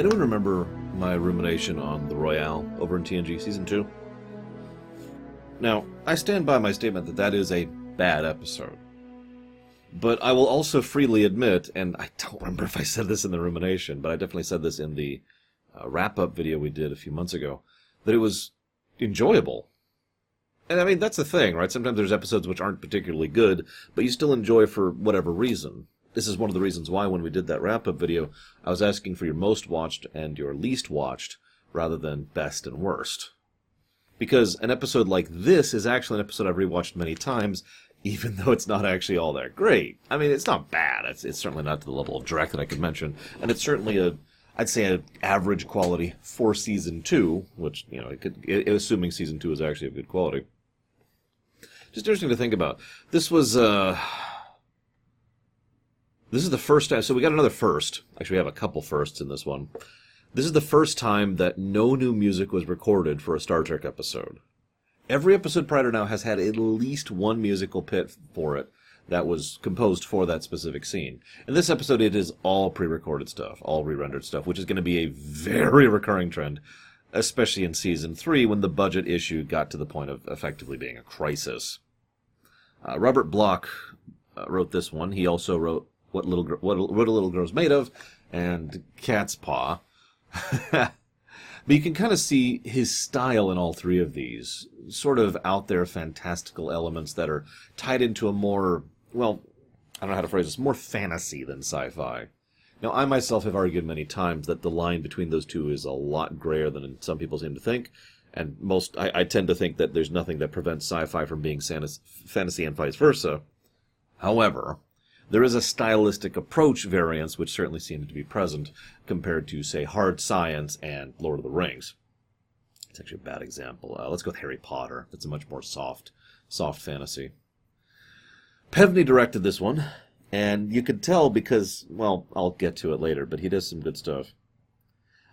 Anyone remember my rumination on the Royale over in TNG Season 2? Now, I stand by my statement that that is a bad episode. But I will also freely admit, and I don't remember if I said this in the rumination, but I definitely said this in the uh, wrap up video we did a few months ago, that it was enjoyable. And I mean, that's the thing, right? Sometimes there's episodes which aren't particularly good, but you still enjoy for whatever reason. This is one of the reasons why when we did that wrap up video, I was asking for your most watched and your least watched rather than best and worst. Because an episode like this is actually an episode I've rewatched many times, even though it's not actually all that great. I mean, it's not bad. It's, it's certainly not to the level of Drek that I could mention, and it's certainly a, I'd say, an average quality for season two, which you know, it could, it, assuming season two is actually of good quality. Just interesting to think about. This was, uh, this is the first time. So we got another first. Actually, we have a couple firsts in this one. This is the first time that no new music was recorded for a Star Trek episode. Every episode prior to now has had at least one musical pit for it that was composed for that specific scene. In this episode, it is all pre-recorded stuff, all re-rendered stuff, which is going to be a very recurring trend, especially in season three when the budget issue got to the point of effectively being a crisis. Uh, Robert Bloch uh, wrote this one. He also wrote "What Little Gr- What, what a Little Girl's Made of" and "Catspaw." but you can kind of see his style in all three of these sort of out there fantastical elements that are tied into a more, well, I don't know how to phrase this, more fantasy than sci fi. Now, I myself have argued many times that the line between those two is a lot grayer than some people seem to think. And most, I, I tend to think that there's nothing that prevents sci-fi from being fantasy and vice versa. However, there is a stylistic approach variance which certainly seems to be present compared to, say, hard science and Lord of the Rings. It's actually a bad example. Uh, let's go with Harry Potter. That's a much more soft, soft fantasy. Pevney directed this one, and you could tell because, well, I'll get to it later, but he does some good stuff.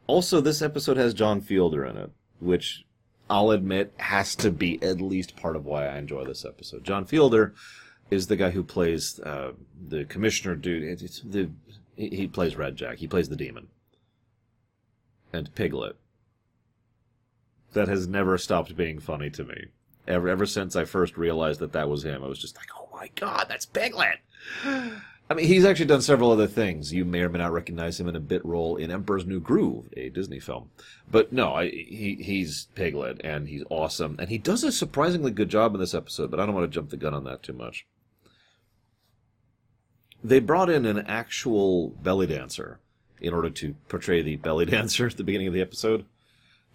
Also, this episode has John Fielder in it, which I'll admit has to be at least part of why I enjoy this episode. John Fielder is the guy who plays uh, the commissioner dude. It's the he plays Red Jack. He plays the demon and Piglet. That has never stopped being funny to me. Ever ever since I first realized that that was him, I was just like, "Oh my god, that's Piglet!" I mean, he's actually done several other things. You may or may not recognize him in a bit role in Emperor's New Groove, a Disney film. But no, I, he he's Piglet, and he's awesome, and he does a surprisingly good job in this episode. But I don't want to jump the gun on that too much they brought in an actual belly dancer in order to portray the belly dancer at the beginning of the episode.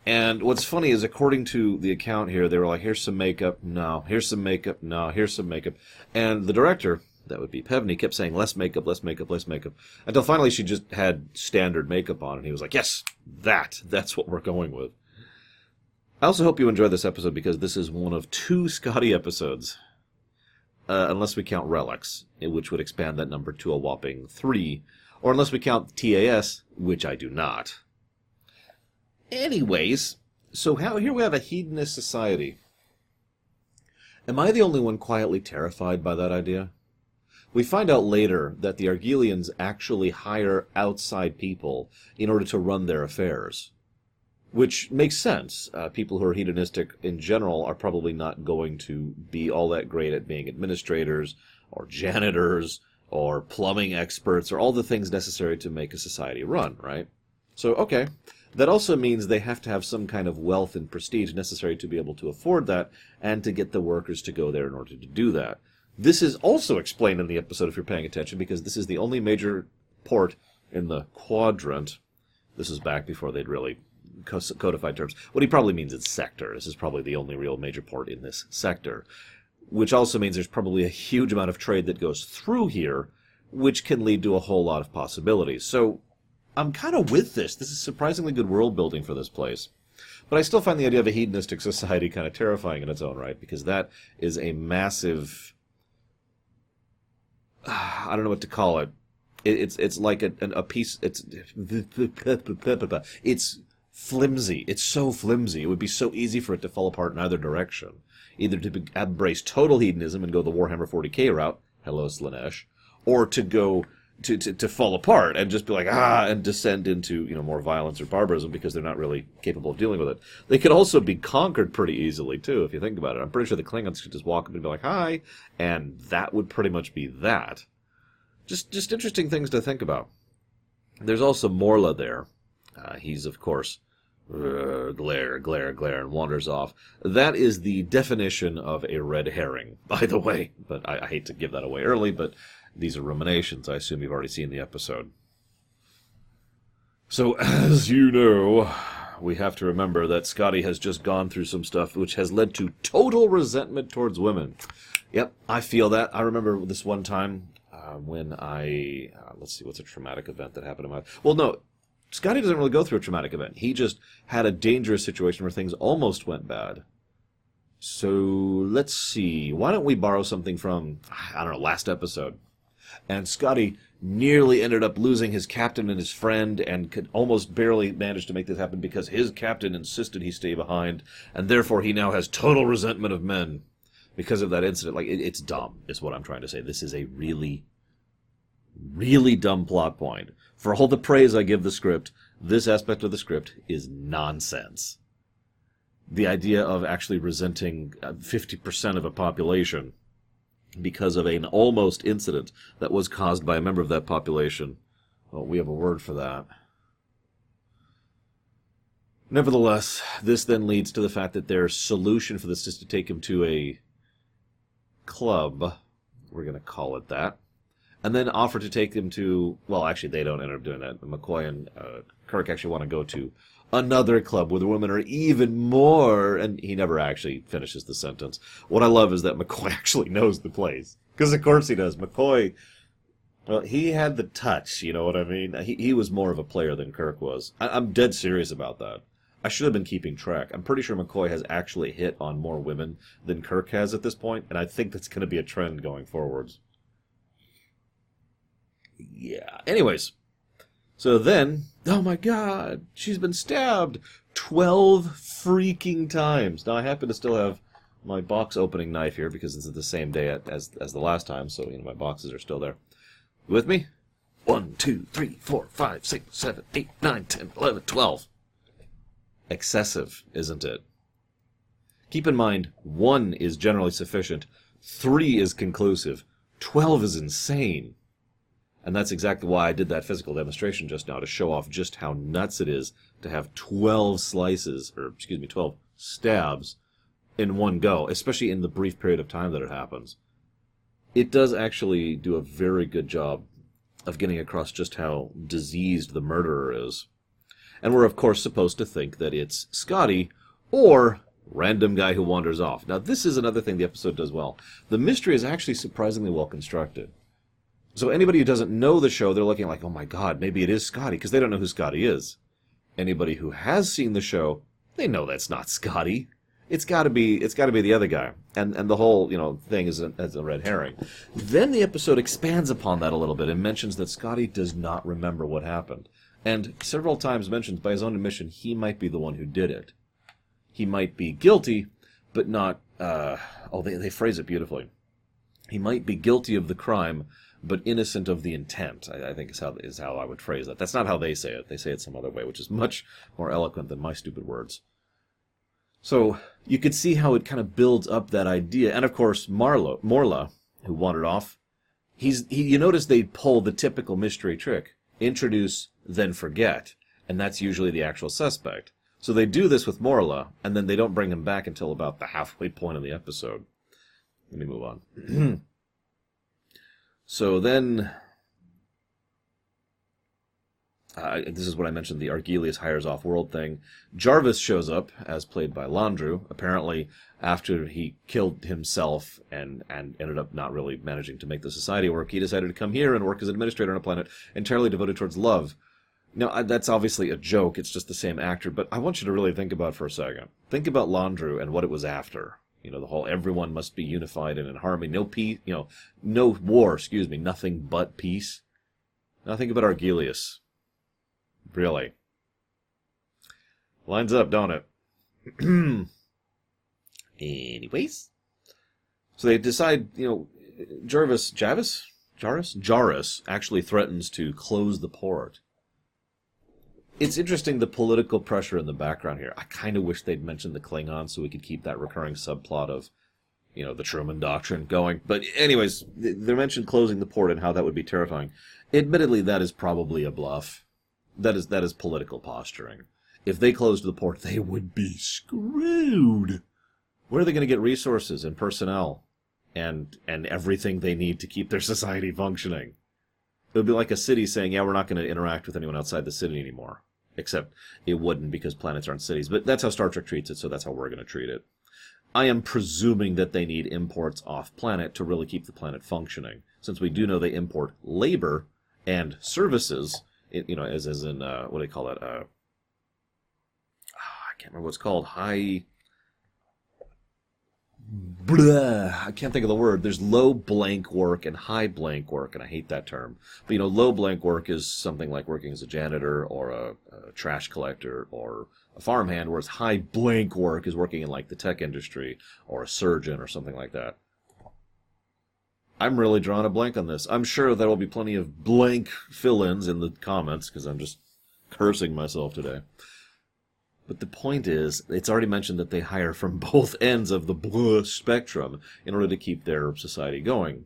And what's funny is, according to the account here, they were like, here's some makeup, no, here's some makeup, no, here's some makeup. And the director, that would be Pevney, kept saying, less makeup, less makeup, less makeup. Until finally she just had standard makeup on, and he was like, yes, that, that's what we're going with. I also hope you enjoy this episode because this is one of two Scotty episodes uh, unless we count relics, which would expand that number to a whopping three, or unless we count TAS, which I do not. Anyways, so how, here we have a hedonist society. Am I the only one quietly terrified by that idea? We find out later that the Argelians actually hire outside people in order to run their affairs which makes sense. Uh, people who are hedonistic in general are probably not going to be all that great at being administrators or janitors or plumbing experts or all the things necessary to make a society run, right? So, okay. That also means they have to have some kind of wealth and prestige necessary to be able to afford that and to get the workers to go there in order to do that. This is also explained in the episode if you're paying attention because this is the only major port in the quadrant. This is back before they'd really codified terms. What he probably means is sector. This is probably the only real major port in this sector, which also means there's probably a huge amount of trade that goes through here, which can lead to a whole lot of possibilities. So I'm kind of with this. This is surprisingly good world building for this place. But I still find the idea of a hedonistic society kind of terrifying in its own right, because that is a massive. I don't know what to call it. it's it's like a, a piece. It's it's flimsy. It's so flimsy. It would be so easy for it to fall apart in either direction. Either to embrace total hedonism and go the Warhammer 40k route, hello Slaanesh, or to go to, to, to fall apart and just be like ah and descend into you know more violence or barbarism because they're not really capable of dealing with it. They could also be conquered pretty easily too if you think about it. I'm pretty sure the Klingons could just walk up and be like hi, and that would pretty much be that. Just just interesting things to think about. There's also Morla there. Uh, he's of course uh, glare, glare, glare, and wanders off. That is the definition of a red herring, by the way. But I, I hate to give that away early, but these are ruminations. I assume you've already seen the episode. So, as you know, we have to remember that Scotty has just gone through some stuff which has led to total resentment towards women. Yep, I feel that. I remember this one time uh, when I uh, let's see, what's a traumatic event that happened in my well, no, Scotty doesn't really go through a traumatic event. He just had a dangerous situation where things almost went bad. So let's see. Why don't we borrow something from I don't know last episode? and Scotty nearly ended up losing his captain and his friend and could almost barely manage to make this happen because his captain insisted he stay behind and therefore he now has total resentment of men because of that incident like it, it's dumb is what i'm trying to say this is a really really dumb plot point for all the praise i give the script this aspect of the script is nonsense the idea of actually resenting 50% uh, of a population because of an almost incident that was caused by a member of that population. Well, we have a word for that. Nevertheless, this then leads to the fact that their solution for this is to take him to a club. We're going to call it that. And then offer to take him to, well, actually, they don't end up doing that. McCoy and uh, Kirk actually want to go to another club where the women are even more. And he never actually finishes the sentence. What I love is that McCoy actually knows the place. Because of course he does. McCoy, well, he had the touch, you know what I mean? He, he was more of a player than Kirk was. I, I'm dead serious about that. I should have been keeping track. I'm pretty sure McCoy has actually hit on more women than Kirk has at this point, and I think that's going to be a trend going forwards. Yeah. Anyways, so then, oh my god, she's been stabbed 12 freaking times. Now I happen to still have my box opening knife here because this is the same day as as the last time, so you know my boxes are still there. You with me? One, two, three, four, five, six, seven, eight, nine, ten, eleven, twelve. Excessive, isn't it? Keep in mind, one is generally sufficient, three is conclusive, twelve is insane. And that's exactly why I did that physical demonstration just now to show off just how nuts it is to have 12 slices, or excuse me, 12 stabs in one go, especially in the brief period of time that it happens. It does actually do a very good job of getting across just how diseased the murderer is. And we're, of course, supposed to think that it's Scotty or random guy who wanders off. Now, this is another thing the episode does well. The mystery is actually surprisingly well constructed. So anybody who doesn't know the show, they're looking like, oh my god, maybe it is Scotty, because they don't know who Scotty is. Anybody who has seen the show, they know that's not Scotty. It's got to be it's got to be the other guy, and and the whole you know thing is a, is a red herring. Then the episode expands upon that a little bit and mentions that Scotty does not remember what happened, and several times mentions by his own admission he might be the one who did it. He might be guilty, but not. Uh, oh, they they phrase it beautifully. He might be guilty of the crime, but innocent of the intent. I, I, think is how is how I would phrase that. That's not how they say it. They say it some other way, which is much more eloquent than my stupid words. So you could see how it kind of builds up that idea, and of course Marlo Morla, who wandered off, he's he. You notice they pull the typical mystery trick: introduce, then forget, and that's usually the actual suspect. So they do this with Morla, and then they don't bring him back until about the halfway point of the episode. Let me move on. So then, uh, this is what I mentioned the Argelius hires off world thing. Jarvis shows up, as played by Landru, apparently after he killed himself and, and ended up not really managing to make the society work. He decided to come here and work as administrator on a planet entirely devoted towards love. Now, that's obviously a joke, it's just the same actor, but I want you to really think about for a second. Think about Landru and what it was after. You know, the whole everyone must be unified and in harmony. No peace, you know, no war, excuse me, nothing but peace. Now think about Argelius. Really. Lines up, don't it? Anyways. So they decide, you know, Jarvis, Javis? Jarrus? Jarrus actually threatens to close the port. It's interesting the political pressure in the background here. I kind of wish they'd mentioned the Klingons so we could keep that recurring subplot of, you know, the Truman Doctrine going. But, anyways, they mentioned closing the port and how that would be terrifying. Admittedly, that is probably a bluff. That is that is political posturing. If they closed the port, they would be screwed. Where are they going to get resources and personnel and and everything they need to keep their society functioning? It would be like a city saying, "Yeah, we're not going to interact with anyone outside the city anymore." Except it wouldn't because planets aren't cities. But that's how Star Trek treats it, so that's how we're going to treat it. I am presuming that they need imports off planet to really keep the planet functioning, since we do know they import labor and services. You know, as as in uh, what do they call it? Uh, I can't remember what it's called. High I can't think of the word. There's low blank work and high blank work, and I hate that term. But you know, low blank work is something like working as a janitor or a, a trash collector or a farmhand, whereas high blank work is working in like the tech industry or a surgeon or something like that. I'm really drawing a blank on this. I'm sure there will be plenty of blank fill-ins in the comments because I'm just cursing myself today. But the point is, it's already mentioned that they hire from both ends of the blue spectrum in order to keep their society going.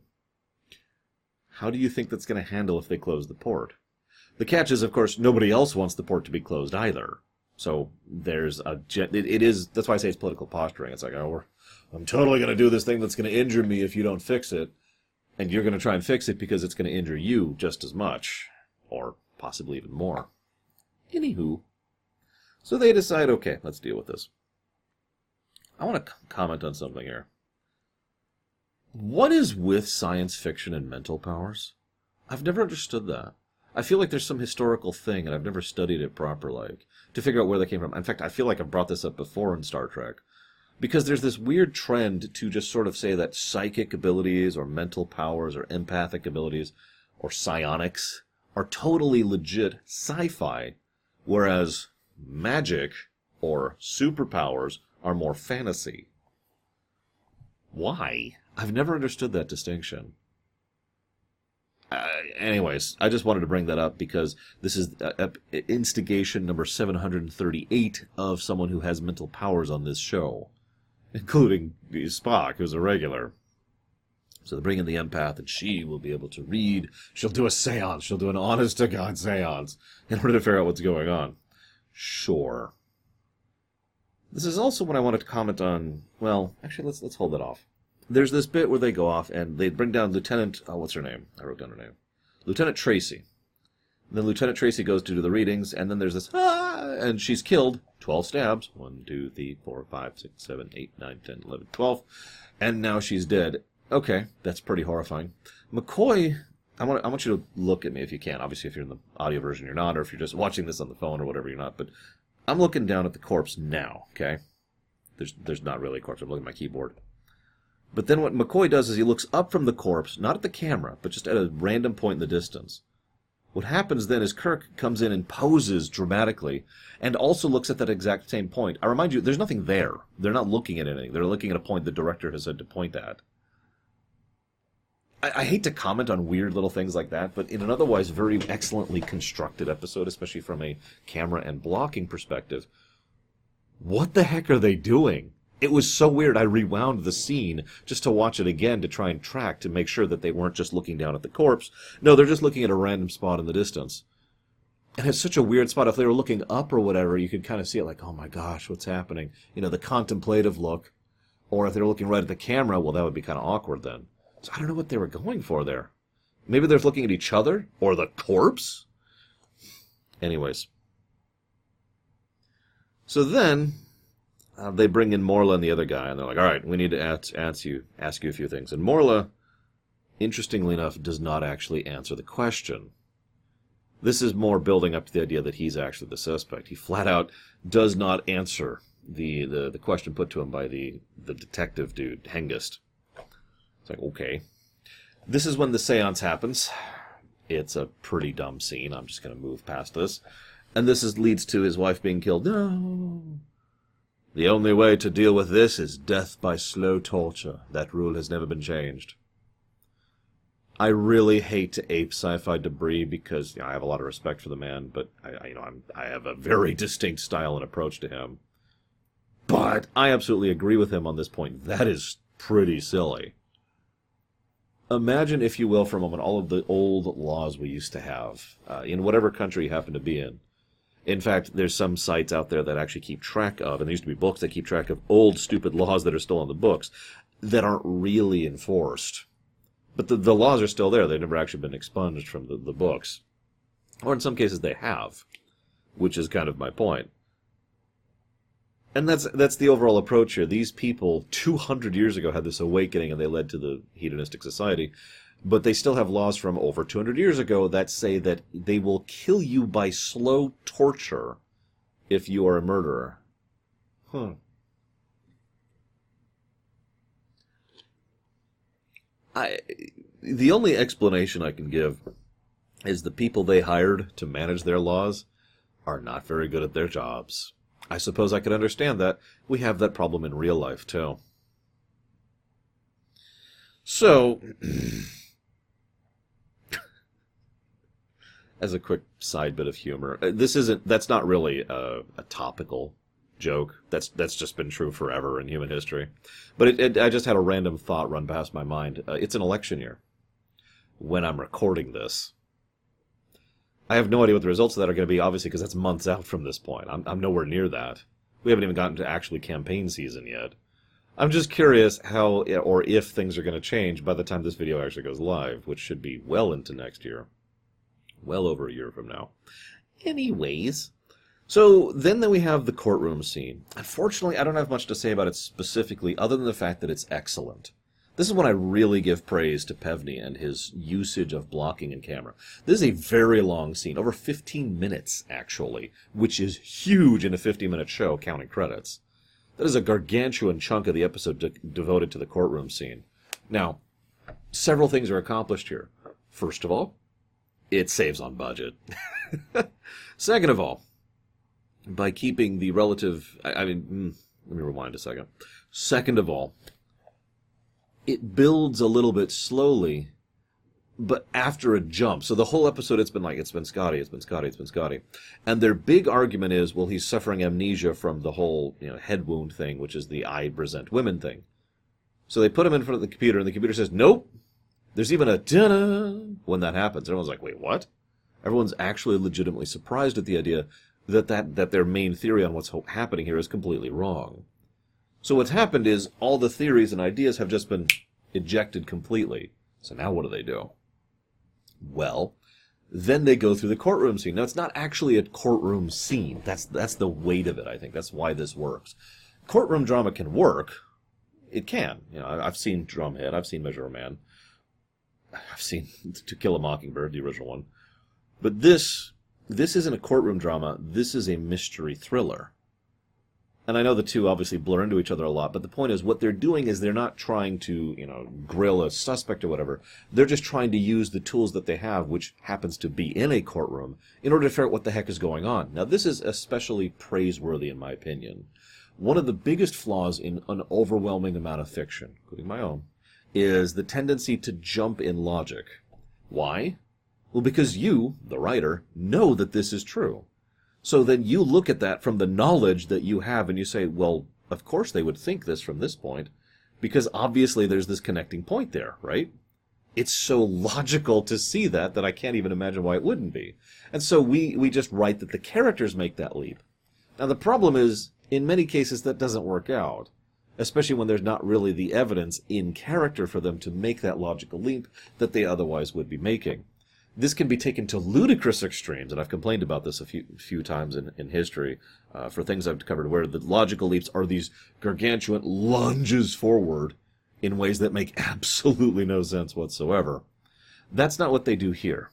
How do you think that's going to handle if they close the port? The catch is, of course, nobody else wants the port to be closed either. So there's a it, it is that's why I say it's political posturing. It's like, oh, we're, I'm totally going to do this thing that's going to injure me if you don't fix it, and you're going to try and fix it because it's going to injure you just as much, or possibly even more. Anywho, so they decide, okay, let's deal with this. I want to comment on something here. What is with science fiction and mental powers? I've never understood that. I feel like there's some historical thing, and I've never studied it proper, like to figure out where they came from. In fact, I feel like I've brought this up before in Star Trek, because there's this weird trend to just sort of say that psychic abilities or mental powers or empathic abilities or psionics are totally legit sci-fi, whereas magic or superpowers are more fantasy. Why? I've never understood that distinction. Uh, anyways, I just wanted to bring that up because this is uh, instigation number 738 of someone who has mental powers on this show, including Spock, who's a regular. So they bring in the empath, and she will be able to read. She'll do a seance. She'll do an honest to God seance in order to figure out what's going on. Sure. This is also what I wanted to comment on. Well, actually, let's let's hold that off. There's this bit where they go off and they bring down Lieutenant. Oh, what's her name? I wrote down her name. Lieutenant Tracy. And then Lieutenant Tracy goes to do the readings, and then there's this ah, and she's killed. Twelve stabs. One, two, three, four, five, six, seven, eight, nine, ten, eleven, twelve, and now she's dead. Okay, that's pretty horrifying. McCoy I want I want you to look at me if you can. Obviously, if you're in the audio version, you're not, or if you're just watching this on the phone or whatever, you're not. But I'm looking down at the corpse now. Okay, there's there's not really a corpse. I'm looking at my keyboard. But then what McCoy does is he looks up from the corpse, not at the camera, but just at a random point in the distance. What happens then is Kirk comes in and poses dramatically, and also looks at that exact same point. I remind you, there's nothing there. They're not looking at anything. They're looking at a point the director has said to point at. I, I, hate to comment on weird little things like that, but in an otherwise very excellently constructed episode, especially from a camera and blocking perspective, what the heck are they doing? It was so weird. I rewound the scene just to watch it again to try and track to make sure that they weren't just looking down at the corpse. No, they're just looking at a random spot in the distance. And it's such a weird spot. If they were looking up or whatever, you could kind of see it like, oh my gosh, what's happening? You know, the contemplative look. Or if they're looking right at the camera, well, that would be kind of awkward then. So I don't know what they were going for there. Maybe they're looking at each other or the corpse. Anyways. So then uh, they bring in Morla and the other guy, and they're like, "All right, we need to ask, ask you ask you a few things." And Morla, interestingly enough, does not actually answer the question. This is more building up to the idea that he's actually the suspect. He flat out does not answer the, the, the question put to him by the, the detective dude, Hengist. It's like, okay. This is when the seance happens. It's a pretty dumb scene. I'm just going to move past this. And this is, leads to his wife being killed. No. The only way to deal with this is death by slow torture. That rule has never been changed. I really hate to ape sci-fi debris because you know, I have a lot of respect for the man, but I, I you know I'm, I have a very distinct style and approach to him. But I absolutely agree with him on this point. That is pretty silly. Imagine, if you will, for a moment, all of the old laws we used to have uh, in whatever country you happen to be in. In fact, there's some sites out there that actually keep track of, and there used to be books that keep track of old stupid laws that are still on the books that aren't really enforced. But the, the laws are still there. They've never actually been expunged from the, the books. Or in some cases they have, which is kind of my point. And that's that's the overall approach here. These people 200 years ago had this awakening and they led to the hedonistic society. But they still have laws from over 200 years ago that say that they will kill you by slow torture if you are a murderer. Huh. I the only explanation I can give is the people they hired to manage their laws are not very good at their jobs. I suppose I could understand that. We have that problem in real life too. So, as a quick side bit of humor, uh, this isn't that's not really a, a topical joke. That's that's just been true forever in human history. But it, it, I just had a random thought run past my mind. Uh, it's an election year when I'm recording this. I have no idea what the results of that are going to be, obviously, because that's months out from this point. I'm, I'm nowhere near that. We haven't even gotten to actually campaign season yet. I'm just curious how or if things are going to change by the time this video actually goes live, which should be well into next year. Well over a year from now. Anyways, so then, then we have the courtroom scene. Unfortunately, I don't have much to say about it specifically, other than the fact that it's excellent. This is when I really give praise to Pevney and his usage of blocking and camera. This is a very long scene, over 15 minutes actually, which is huge in a 50 minute show, counting credits. That is a gargantuan chunk of the episode de- devoted to the courtroom scene. Now, several things are accomplished here. First of all, it saves on budget. Second of all, by keeping the relative. I, I mean, mm, let me rewind a second. Second of all, it builds a little bit slowly, but after a jump. So the whole episode, it's been like, it's been Scotty, it's been Scotty, it's been Scotty. And their big argument is, well, he's suffering amnesia from the whole you know, head wound thing, which is the I present women thing. So they put him in front of the computer, and the computer says, nope. There's even a da when that happens. Everyone's like, wait, what? Everyone's actually legitimately surprised at the idea that, that, that their main theory on what's happening here is completely wrong. So what's happened is all the theories and ideas have just been ejected completely. So now what do they do? Well, then they go through the courtroom scene. Now it's not actually a courtroom scene. That's that's the weight of it. I think that's why this works. Courtroom drama can work. It can. You know, I've seen Drumhead. I've seen Measure of Man. I've seen To Kill a Mockingbird, the original one. But this this isn't a courtroom drama. This is a mystery thriller. And I know the two obviously blur into each other a lot, but the point is what they're doing is they're not trying to, you know, grill a suspect or whatever. They're just trying to use the tools that they have, which happens to be in a courtroom, in order to figure out what the heck is going on. Now, this is especially praiseworthy in my opinion. One of the biggest flaws in an overwhelming amount of fiction, including my own, is the tendency to jump in logic. Why? Well, because you, the writer, know that this is true. So then you look at that from the knowledge that you have and you say, well, of course they would think this from this point, because obviously there's this connecting point there, right? It's so logical to see that that I can't even imagine why it wouldn't be. And so we, we just write that the characters make that leap. Now the problem is, in many cases that doesn't work out. Especially when there's not really the evidence in character for them to make that logical leap that they otherwise would be making this can be taken to ludicrous extremes, and I've complained about this a few few times in, in history uh, for things I've covered, where the logical leaps are these gargantuan lunges forward in ways that make absolutely no sense whatsoever. That's not what they do here.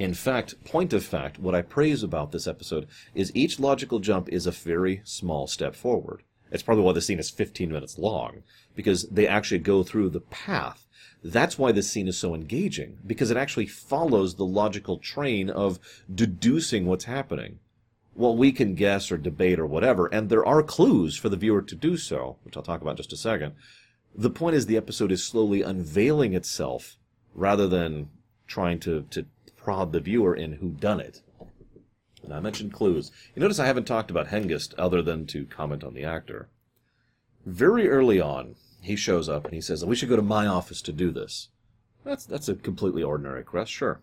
In fact, point of fact, what I praise about this episode is each logical jump is a very small step forward. It's probably why the scene is 15 minutes long, because they actually go through the path that's why this scene is so engaging, because it actually follows the logical train of deducing what's happening. Well, we can guess or debate or whatever, and there are clues for the viewer to do so, which I'll talk about in just a second. The point is the episode is slowly unveiling itself rather than trying to, to prod the viewer in who done it. And I mentioned clues. You notice I haven't talked about Hengist other than to comment on the actor. Very early on, he shows up and he says, We should go to my office to do this. That's, that's a completely ordinary request, sure.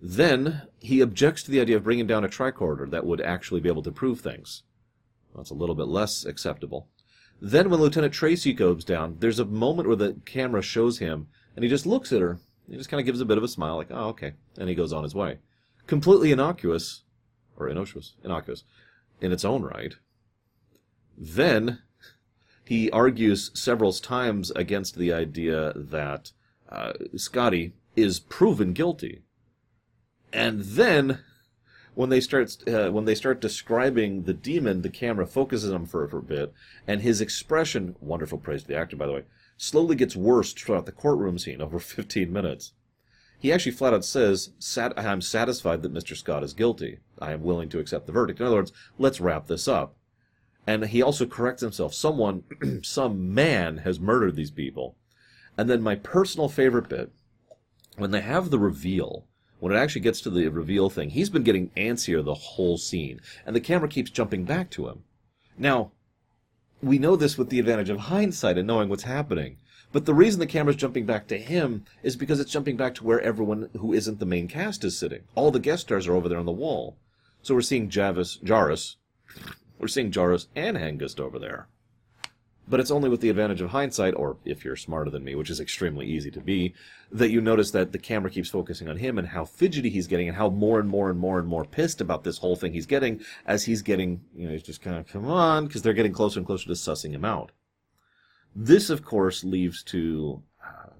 Then he objects to the idea of bringing down a tricorder that would actually be able to prove things. That's a little bit less acceptable. Then when Lieutenant Tracy goes down, there's a moment where the camera shows him and he just looks at her. He just kind of gives a bit of a smile, like, oh, okay. And he goes on his way. Completely innocuous, or innocuous, innocuous, in its own right. Then he argues several times against the idea that uh, Scotty is proven guilty. And then when they start uh, when they start describing the demon, the camera focuses on him for, for a bit, and his expression, wonderful praise to the actor by the way, slowly gets worse throughout the courtroom scene over 15 minutes. He actually flat out says, "I'm satisfied that Mr. Scott is guilty. I am willing to accept the verdict." In other words, let's wrap this up. And he also corrects himself. Someone, some man, has murdered these people. And then my personal favorite bit, when they have the reveal, when it actually gets to the reveal thing, he's been getting antsier the whole scene, and the camera keeps jumping back to him. Now, we know this with the advantage of hindsight and knowing what's happening. But the reason the camera's jumping back to him is because it's jumping back to where everyone who isn't the main cast is sitting. All the guest stars are over there on the wall. So we're seeing Javis, Jarvis, we're seeing Jarvis and Hengist over there. But it's only with the advantage of hindsight, or if you're smarter than me, which is extremely easy to be, that you notice that the camera keeps focusing on him and how fidgety he's getting and how more and more and more and more pissed about this whole thing he's getting as he's getting, you know, he's just kind of, come on, because they're getting closer and closer to sussing him out. This, of course, leads to uh,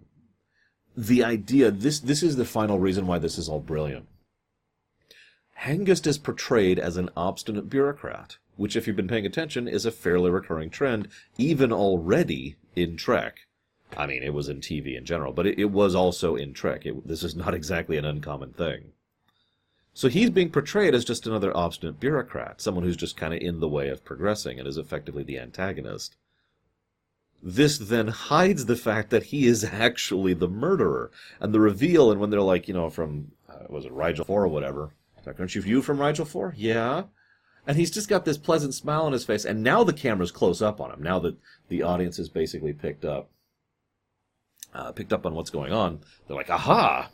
the idea, this, this is the final reason why this is all brilliant. Hengist is portrayed as an obstinate bureaucrat which, if you've been paying attention, is a fairly recurring trend, even already in Trek. I mean, it was in TV in general, but it, it was also in Trek. It, this is not exactly an uncommon thing. So he's being portrayed as just another obstinate bureaucrat, someone who's just kind of in the way of progressing and is effectively the antagonist. This then hides the fact that he is actually the murderer. And the reveal, and when they're like, you know, from, uh, was it Rigel 4 or whatever? Aren't you you from Rigel 4? Yeah and he's just got this pleasant smile on his face. And now the camera's close up on him. Now that the audience has basically picked up, uh, picked up on what's going on, they're like, "Aha!"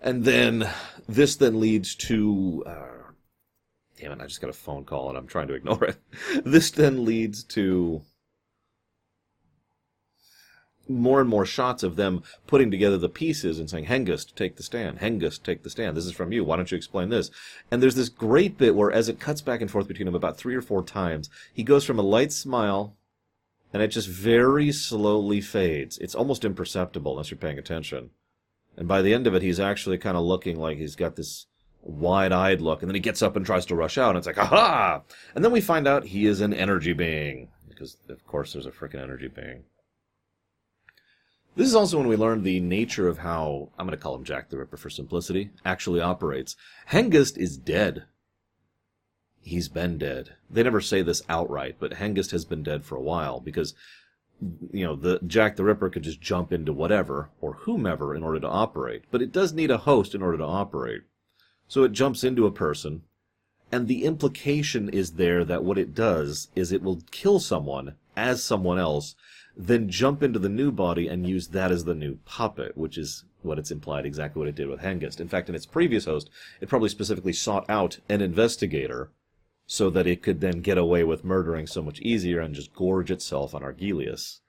And then this then leads to, uh, damn it! I just got a phone call and I'm trying to ignore it. this then leads to more and more shots of them putting together the pieces and saying, Hengist, take the stand. Hengist, take the stand. This is from you. Why don't you explain this? And there's this great bit where, as it cuts back and forth between them about three or four times, he goes from a light smile and it just very slowly fades. It's almost imperceptible unless you're paying attention. And by the end of it, he's actually kind of looking like he's got this wide-eyed look, and then he gets up and tries to rush out, and it's like, aha! And then we find out he is an energy being, because of course there's a freaking energy being. This is also when we learn the nature of how, I'm going to call him Jack the Ripper for simplicity, actually operates. Hengist is dead. He's been dead. They never say this outright, but Hengist has been dead for a while because, you know, the Jack the Ripper could just jump into whatever or whomever in order to operate, but it does need a host in order to operate. So it jumps into a person, and the implication is there that what it does is it will kill someone as someone else then jump into the new body and use that as the new puppet, which is what it's implied exactly what it did with Hengist. In fact, in its previous host, it probably specifically sought out an investigator so that it could then get away with murdering so much easier and just gorge itself on Argelius.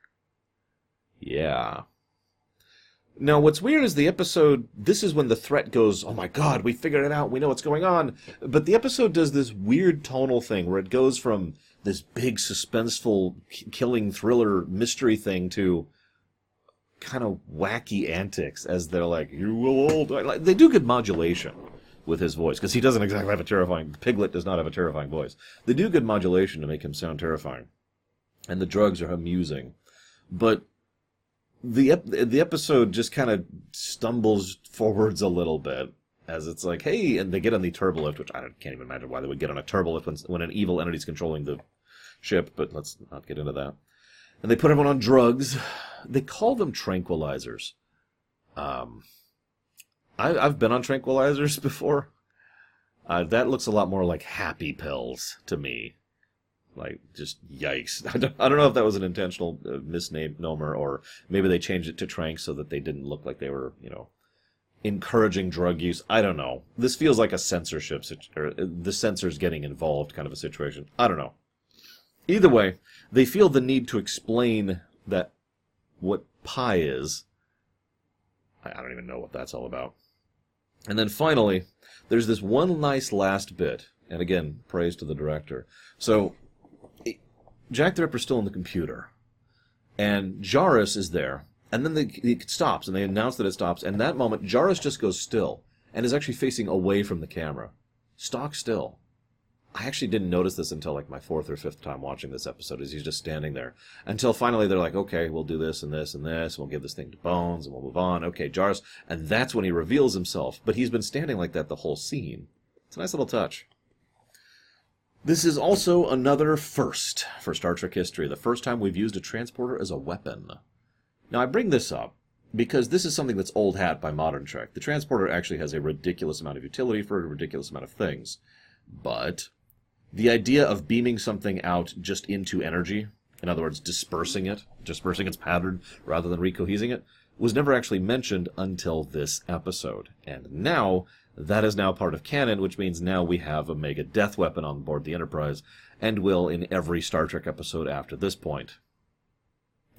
Yeah. Now, what's weird is the episode. This is when the threat goes, oh my god, we figured it out, we know what's going on. But the episode does this weird tonal thing where it goes from this big suspenseful killing thriller mystery thing to kind of wacky antics as they're like you will old like they do good modulation with his voice because he doesn't exactly have a terrifying piglet does not have a terrifying voice. They do good modulation to make him sound terrifying. And the drugs are amusing. But the ep- the episode just kind of stumbles forwards a little bit as it's like, hey, and they get on the turbolift, which I can't even imagine why they would get on a turbolift when, when an evil entity's controlling the ship, but let's not get into that. And they put everyone on drugs. They call them tranquilizers. Um, I, I've been on tranquilizers before. Uh, that looks a lot more like happy pills to me. Like, just yikes. I don't, I don't know if that was an intentional uh, misnomer or maybe they changed it to trank so that they didn't look like they were, you know, encouraging drug use. I don't know. This feels like a censorship, or uh, the censors getting involved kind of a situation. I don't know. Either way, they feel the need to explain that what pi is. I don't even know what that's all about. And then finally, there's this one nice last bit, and again, praise to the director. So, Jack the Ripper's still in the computer, and Jarvis is there, and then the, it stops, and they announce that it stops, and that moment, Jarvis just goes still, and is actually facing away from the camera. Stock still. I actually didn't notice this until like my fourth or fifth time watching this episode. Is he's just standing there until finally they're like, okay, we'll do this and this and this. And we'll give this thing to Bones and we'll move on. Okay, Jarvis, and that's when he reveals himself. But he's been standing like that the whole scene. It's a nice little touch. This is also another first for Star Trek history. The first time we've used a transporter as a weapon. Now I bring this up because this is something that's old hat by modern Trek. The transporter actually has a ridiculous amount of utility for a ridiculous amount of things. But the idea of beaming something out just into energy, in other words, dispersing it, dispersing its pattern rather than recohesing it, was never actually mentioned until this episode. And now, that is now part of canon, which means now we have a mega death weapon on board the Enterprise, and will in every Star Trek episode after this point.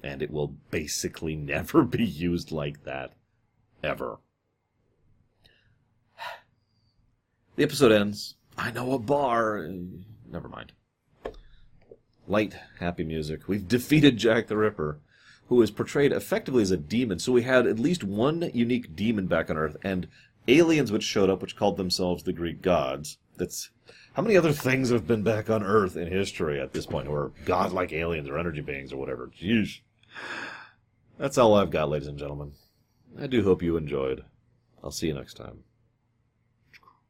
And it will basically never be used like that. Ever. The episode ends I know a bar. Never mind. Light, happy music. We've defeated Jack the Ripper, who is portrayed effectively as a demon. So we had at least one unique demon back on Earth, and aliens which showed up, which called themselves the Greek gods. That's how many other things have been back on Earth in history at this point, who are godlike aliens or energy beings or whatever. Jeez. That's all I've got, ladies and gentlemen. I do hope you enjoyed. I'll see you next time.